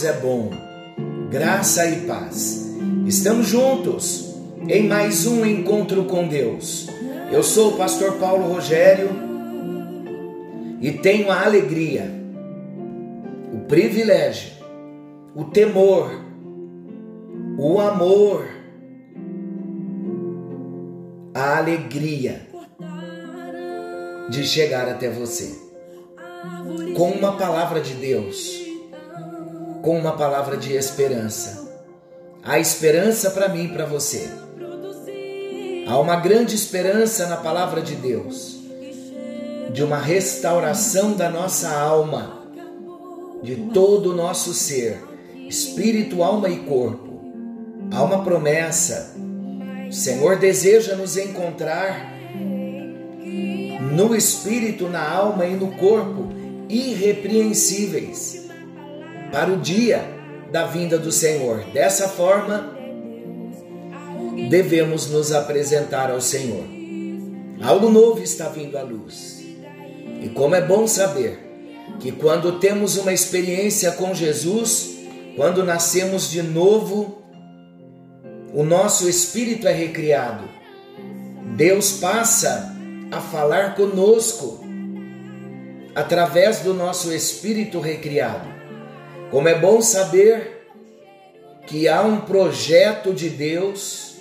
Deus é bom. Graça e paz. Estamos juntos em mais um encontro com Deus. Eu sou o pastor Paulo Rogério e tenho a alegria, o privilégio, o temor, o amor, a alegria de chegar até você com uma palavra de Deus, com uma palavra de esperança. Há esperança para mim e para você. Há uma grande esperança na palavra de Deus, de uma restauração da nossa alma, de todo o nosso ser, espírito, alma e corpo. Há uma promessa. O Senhor deseja nos encontrar no espírito, na alma e no corpo, irrepreensíveis, para o dia da vinda do Senhor. Dessa forma, devemos nos apresentar ao Senhor. Algo novo está vindo à luz. E como é bom saber que quando temos uma experiência com Jesus, quando nascemos de novo, o nosso espírito é recriado. Deus passa a falar conosco através do nosso espírito recriado. Como é bom saber que há um projeto de Deus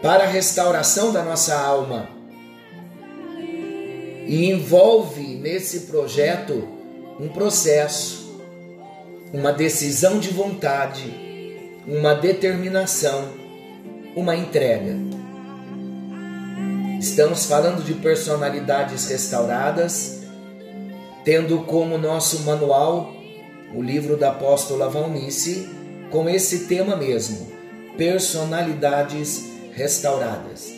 para a restauração da nossa alma. E envolve nesse projeto um processo, uma decisão de vontade, uma determinação, uma entrega. Estamos falando de personalidades restauradas, tendo como nosso manual o livro da apóstola Valnice, com esse tema mesmo: personalidades restauradas.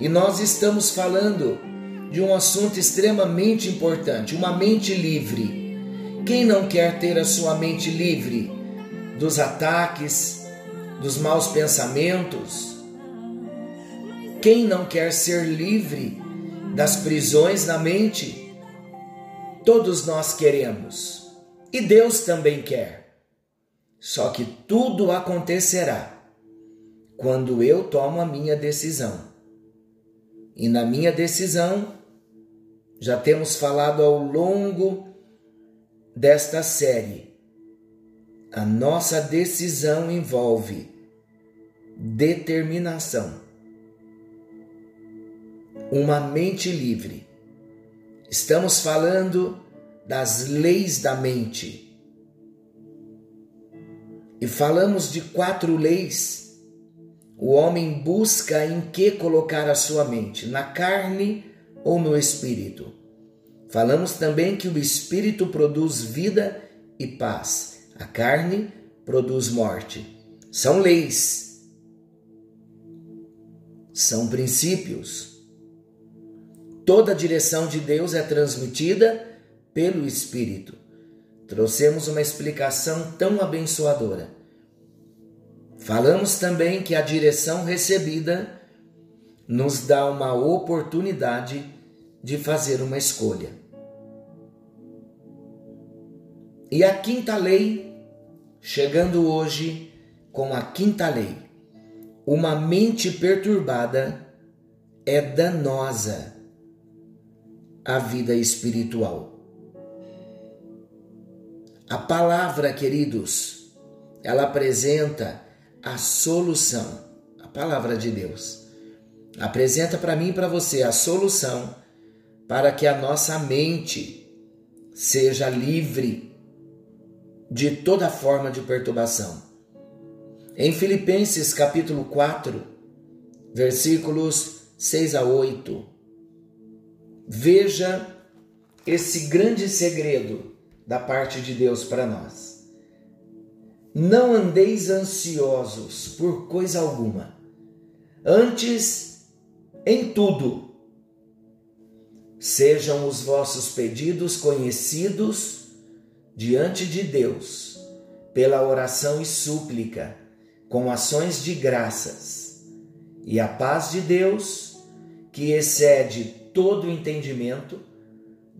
E nós estamos falando de um assunto extremamente importante, uma mente livre. Quem não quer ter a sua mente livre dos ataques, dos maus pensamentos, quem não quer ser livre das prisões na mente? Todos nós queremos. E Deus também quer. Só que tudo acontecerá quando eu tomo a minha decisão. E na minha decisão, já temos falado ao longo desta série, a nossa decisão envolve determinação uma mente livre. Estamos falando das leis da mente. E falamos de quatro leis. O homem busca em que colocar a sua mente, na carne ou no espírito. Falamos também que o espírito produz vida e paz, a carne produz morte. São leis, são princípios. Toda a direção de Deus é transmitida pelo Espírito. Trouxemos uma explicação tão abençoadora. Falamos também que a direção recebida nos dá uma oportunidade de fazer uma escolha. E a quinta lei, chegando hoje com a quinta lei, uma mente perturbada é danosa a vida espiritual. A palavra, queridos, ela apresenta a solução. A palavra de Deus apresenta para mim e para você a solução para que a nossa mente seja livre de toda forma de perturbação. Em Filipenses capítulo 4, versículos 6 a 8, Veja esse grande segredo da parte de Deus para nós. Não andeis ansiosos por coisa alguma, antes, em tudo, sejam os vossos pedidos conhecidos diante de Deus, pela oração e súplica, com ações de graças, e a paz de Deus, que excede todo entendimento,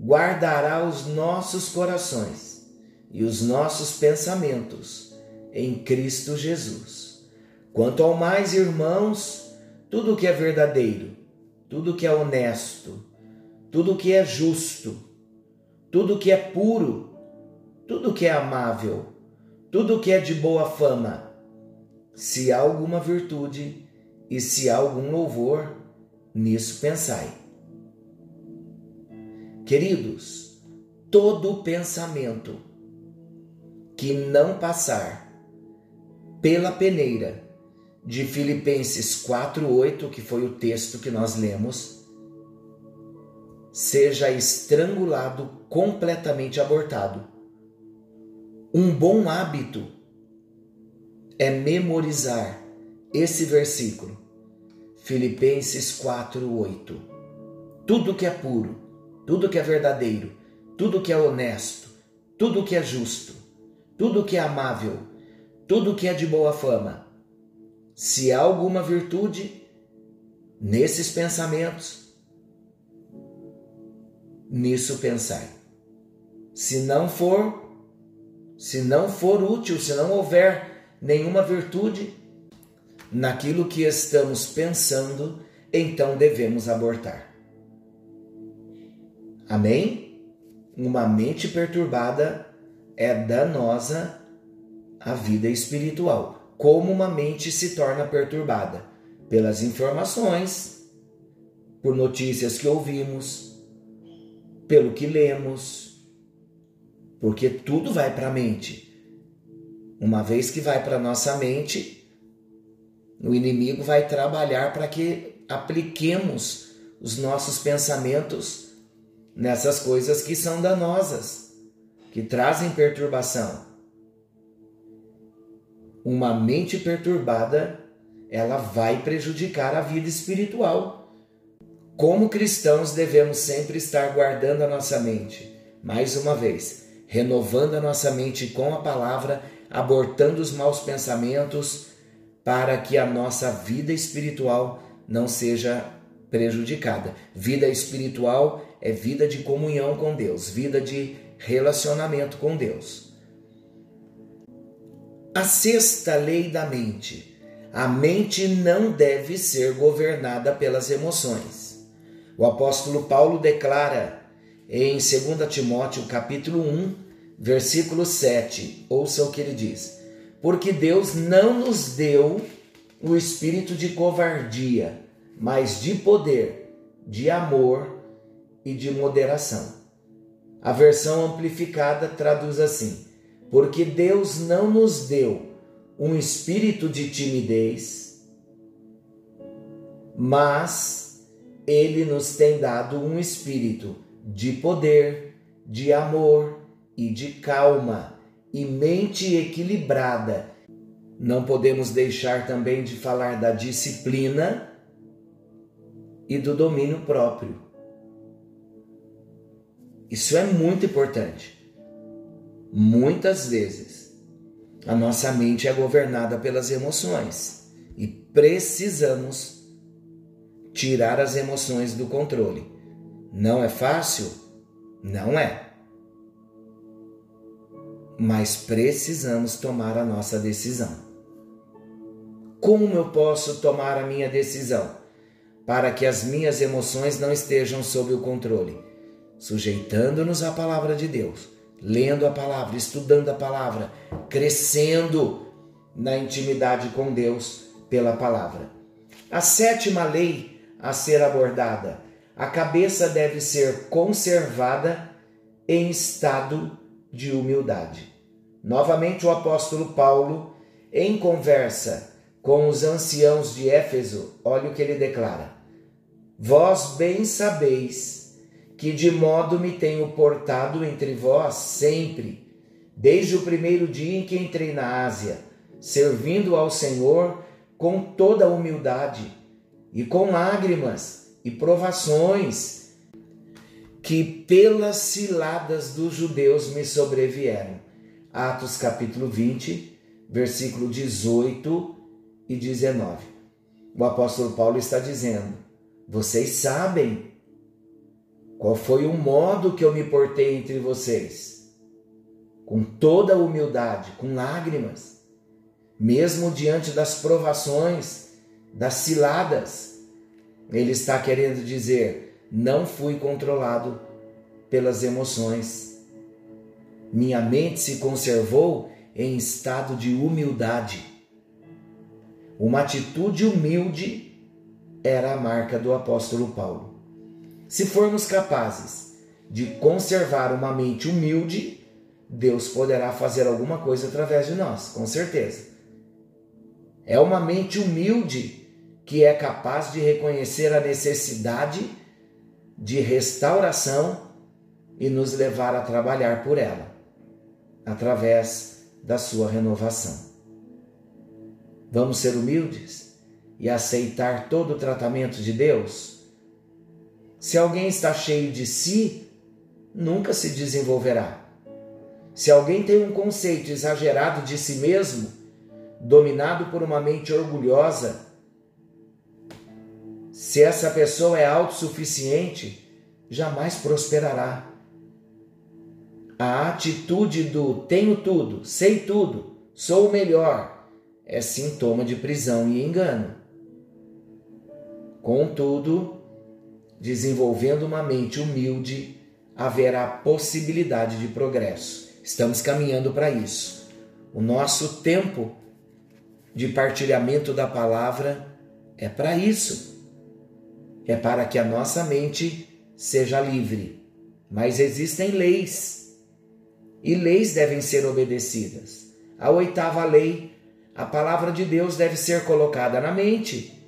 guardará os nossos corações e os nossos pensamentos em Cristo Jesus. Quanto ao mais, irmãos, tudo que é verdadeiro, tudo que é honesto, tudo que é justo, tudo que é puro, tudo que é amável, tudo que é de boa fama, se há alguma virtude e se há algum louvor, nisso pensai. Queridos, todo pensamento que não passar pela peneira de Filipenses 4:8, que foi o texto que nós lemos, seja estrangulado, completamente abortado. Um bom hábito é memorizar esse versículo. Filipenses 4:8. Tudo que é puro, tudo que é verdadeiro, tudo que é honesto, tudo que é justo, tudo que é amável, tudo que é de boa fama, se há alguma virtude nesses pensamentos, nisso pensai. Se não for, se não for útil, se não houver nenhuma virtude naquilo que estamos pensando, então devemos abortar. Amém? Uma mente perturbada é danosa à vida espiritual. Como uma mente se torna perturbada? Pelas informações, por notícias que ouvimos, pelo que lemos, porque tudo vai para a mente. Uma vez que vai para nossa mente, o inimigo vai trabalhar para que apliquemos os nossos pensamentos nessas coisas que são danosas, que trazem perturbação. Uma mente perturbada, ela vai prejudicar a vida espiritual. Como cristãos, devemos sempre estar guardando a nossa mente. Mais uma vez, renovando a nossa mente com a palavra, abortando os maus pensamentos, para que a nossa vida espiritual não seja prejudicada. Vida espiritual é vida de comunhão com Deus, vida de relacionamento com Deus. A sexta lei da mente. A mente não deve ser governada pelas emoções. O apóstolo Paulo declara em 2 Timóteo capítulo 1, versículo 7, ouça o que ele diz: Porque Deus não nos deu o espírito de covardia, mas de poder, de amor e de moderação. A versão amplificada traduz assim: porque Deus não nos deu um espírito de timidez, mas Ele nos tem dado um espírito de poder, de amor e de calma e mente equilibrada. Não podemos deixar também de falar da disciplina e do domínio próprio. Isso é muito importante. Muitas vezes a nossa mente é governada pelas emoções e precisamos tirar as emoções do controle. Não é fácil? Não é. Mas precisamos tomar a nossa decisão. Como eu posso tomar a minha decisão para que as minhas emoções não estejam sob o controle? Sujeitando-nos à palavra de Deus lendo a palavra, estudando a palavra, crescendo na intimidade com Deus pela palavra. A sétima lei a ser abordada: a cabeça deve ser conservada em estado de humildade. Novamente, o apóstolo Paulo, em conversa com os anciãos de Éfeso, olha o que ele declara: Vós bem sabeis que de modo me tenho portado entre vós sempre, desde o primeiro dia em que entrei na Ásia, servindo ao Senhor com toda humildade e com lágrimas e provações que pelas ciladas dos judeus me sobrevieram. Atos capítulo 20, versículo 18 e 19. O apóstolo Paulo está dizendo: Vocês sabem Qual foi o modo que eu me portei entre vocês? Com toda humildade, com lágrimas, mesmo diante das provações, das ciladas. Ele está querendo dizer: não fui controlado pelas emoções. Minha mente se conservou em estado de humildade. Uma atitude humilde era a marca do apóstolo Paulo. Se formos capazes de conservar uma mente humilde, Deus poderá fazer alguma coisa através de nós, com certeza. É uma mente humilde que é capaz de reconhecer a necessidade de restauração e nos levar a trabalhar por ela, através da sua renovação. Vamos ser humildes e aceitar todo o tratamento de Deus? Se alguém está cheio de si, nunca se desenvolverá. Se alguém tem um conceito exagerado de si mesmo, dominado por uma mente orgulhosa, se essa pessoa é autossuficiente, jamais prosperará. A atitude do tenho tudo, sei tudo, sou o melhor é sintoma de prisão e engano. Contudo, desenvolvendo uma mente humilde, haverá possibilidade de progresso. Estamos caminhando para isso. O nosso tempo de partilhamento da palavra é para isso. É para que a nossa mente seja livre. Mas existem leis. E leis devem ser obedecidas. A oitava lei, a palavra de Deus deve ser colocada na mente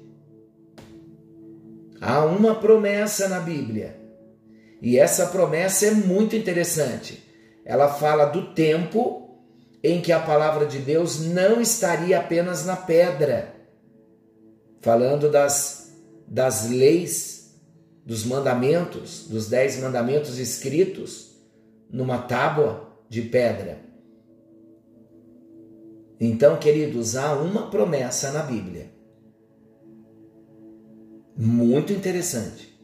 Há uma promessa na Bíblia. E essa promessa é muito interessante. Ela fala do tempo em que a palavra de Deus não estaria apenas na pedra, falando das, das leis, dos mandamentos, dos dez mandamentos escritos numa tábua de pedra. Então, queridos, há uma promessa na Bíblia muito interessante,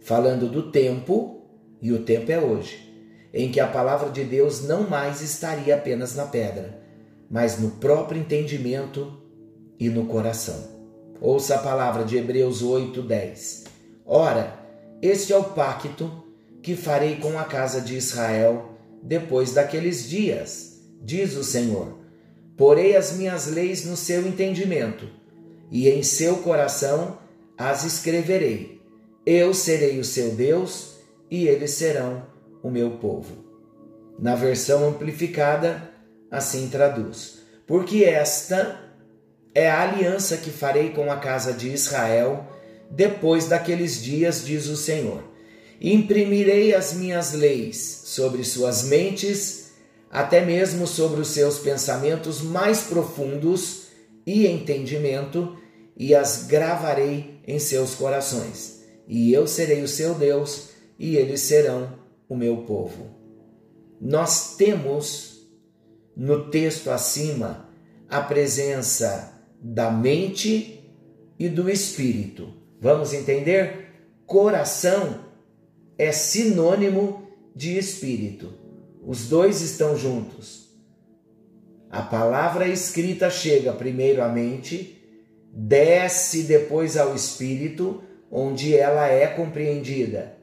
falando do tempo, e o tempo é hoje, em que a palavra de Deus não mais estaria apenas na pedra, mas no próprio entendimento e no coração. Ouça a palavra de Hebreus 8, 10. Ora, este é o pacto que farei com a casa de Israel depois daqueles dias, diz o Senhor. Porei as minhas leis no seu entendimento, e em seu coração as escreverei. Eu serei o seu Deus e eles serão o meu povo. Na versão amplificada, assim traduz: Porque esta é a aliança que farei com a casa de Israel depois daqueles dias, diz o Senhor. Imprimirei as minhas leis sobre suas mentes, até mesmo sobre os seus pensamentos mais profundos e entendimento, e as gravarei em seus corações. E eu serei o seu Deus, e eles serão o meu povo. Nós temos no texto acima a presença da mente e do espírito. Vamos entender? Coração é sinônimo de espírito. Os dois estão juntos. A palavra escrita chega primeiro à mente desce depois ao espírito, onde ela é compreendida.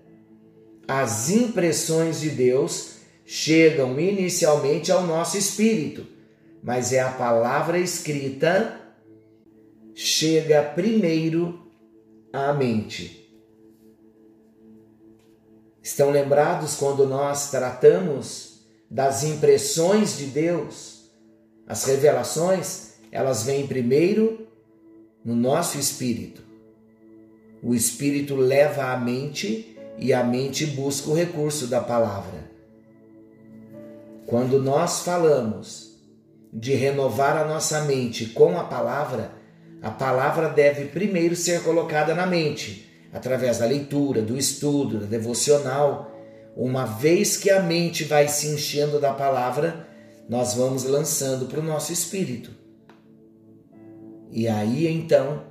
As impressões de Deus chegam inicialmente ao nosso espírito, mas é a palavra escrita chega primeiro à mente. Estão lembrados quando nós tratamos das impressões de Deus? As revelações, elas vêm primeiro no nosso espírito. O espírito leva a mente e a mente busca o recurso da palavra. Quando nós falamos de renovar a nossa mente com a palavra, a palavra deve primeiro ser colocada na mente, através da leitura, do estudo, da devocional. Uma vez que a mente vai se enchendo da palavra, nós vamos lançando para o nosso espírito. E aí então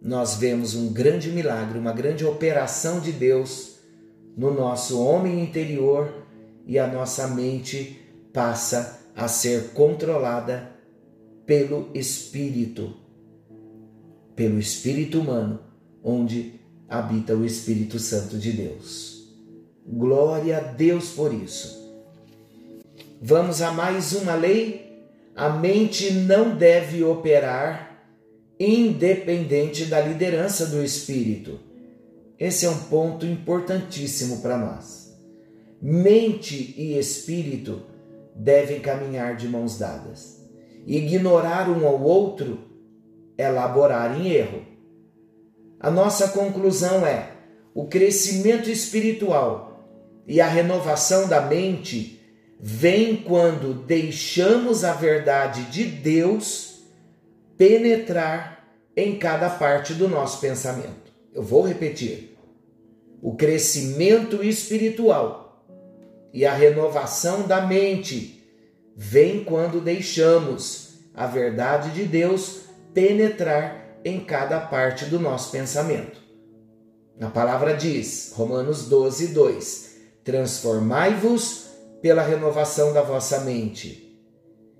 nós vemos um grande milagre, uma grande operação de Deus no nosso homem interior e a nossa mente passa a ser controlada pelo espírito, pelo espírito humano, onde habita o Espírito Santo de Deus. Glória a Deus por isso. Vamos a mais uma lei. A mente não deve operar independente da liderança do espírito. Esse é um ponto importantíssimo para nós. Mente e espírito devem caminhar de mãos dadas. Ignorar um ao outro é laborar em erro. A nossa conclusão é: o crescimento espiritual e a renovação da mente vem quando deixamos a verdade de Deus penetrar em cada parte do nosso pensamento. Eu vou repetir. O crescimento espiritual e a renovação da mente vem quando deixamos a verdade de Deus penetrar em cada parte do nosso pensamento. A palavra diz, Romanos 12, 2: Transformai-vos pela renovação da vossa mente,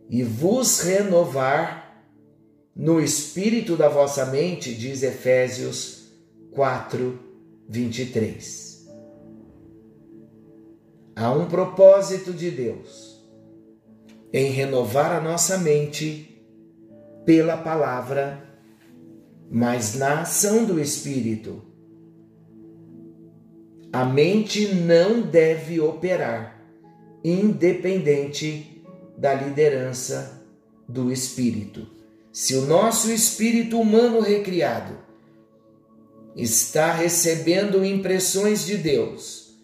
e vos renovar no espírito da vossa mente, diz Efésios 4, 23. Há um propósito de Deus em renovar a nossa mente pela palavra, mas na ação do Espírito. A mente não deve operar independente da liderança do Espírito. Se o nosso espírito humano recriado está recebendo impressões de Deus,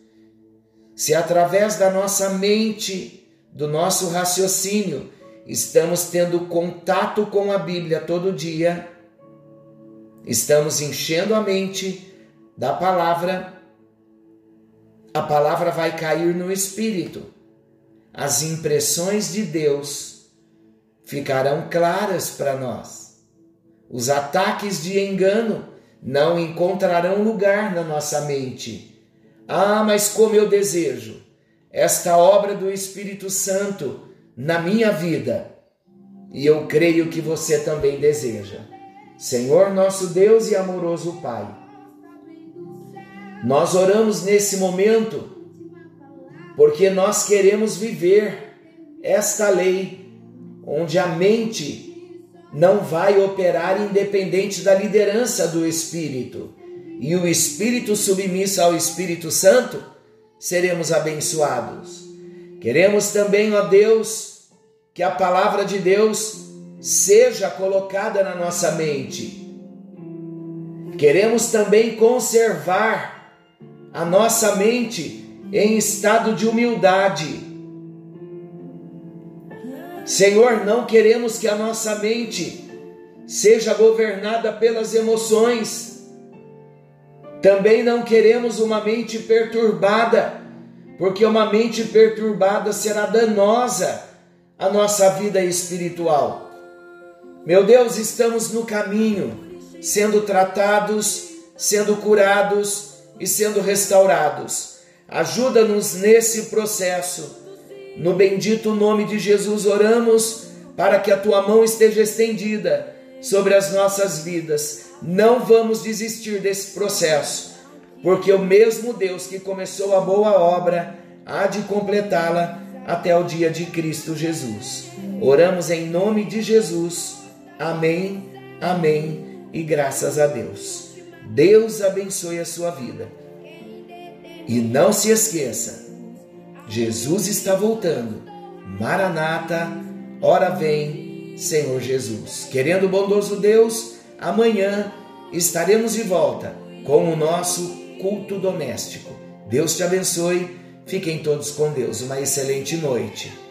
se através da nossa mente, do nosso raciocínio, estamos tendo contato com a Bíblia todo dia, estamos enchendo a mente da palavra, a palavra vai cair no espírito. As impressões de Deus ficarão claras para nós. Os ataques de engano não encontrarão lugar na nossa mente. Ah, mas como eu desejo esta obra do Espírito Santo na minha vida. E eu creio que você também deseja. Senhor nosso Deus e amoroso Pai, nós oramos nesse momento porque nós queremos viver esta lei, onde a mente não vai operar independente da liderança do Espírito, e o Espírito submisso ao Espírito Santo, seremos abençoados. Queremos também, ó Deus, que a palavra de Deus seja colocada na nossa mente. Queremos também conservar a nossa mente em estado de humildade. Senhor, não queremos que a nossa mente seja governada pelas emoções. Também não queremos uma mente perturbada, porque uma mente perturbada será danosa à nossa vida espiritual. Meu Deus, estamos no caminho, sendo tratados, sendo curados e sendo restaurados Ajuda-nos nesse processo. No bendito nome de Jesus oramos para que a tua mão esteja estendida sobre as nossas vidas. Não vamos desistir desse processo, porque o mesmo Deus que começou a boa obra há de completá-la até o dia de Cristo Jesus. Oramos em nome de Jesus. Amém, amém e graças a Deus. Deus abençoe a sua vida. E não se esqueça, Jesus está voltando. Maranata, ora vem, Senhor Jesus. Querendo o bondoso Deus, amanhã estaremos de volta com o nosso culto doméstico. Deus te abençoe. Fiquem todos com Deus. Uma excelente noite.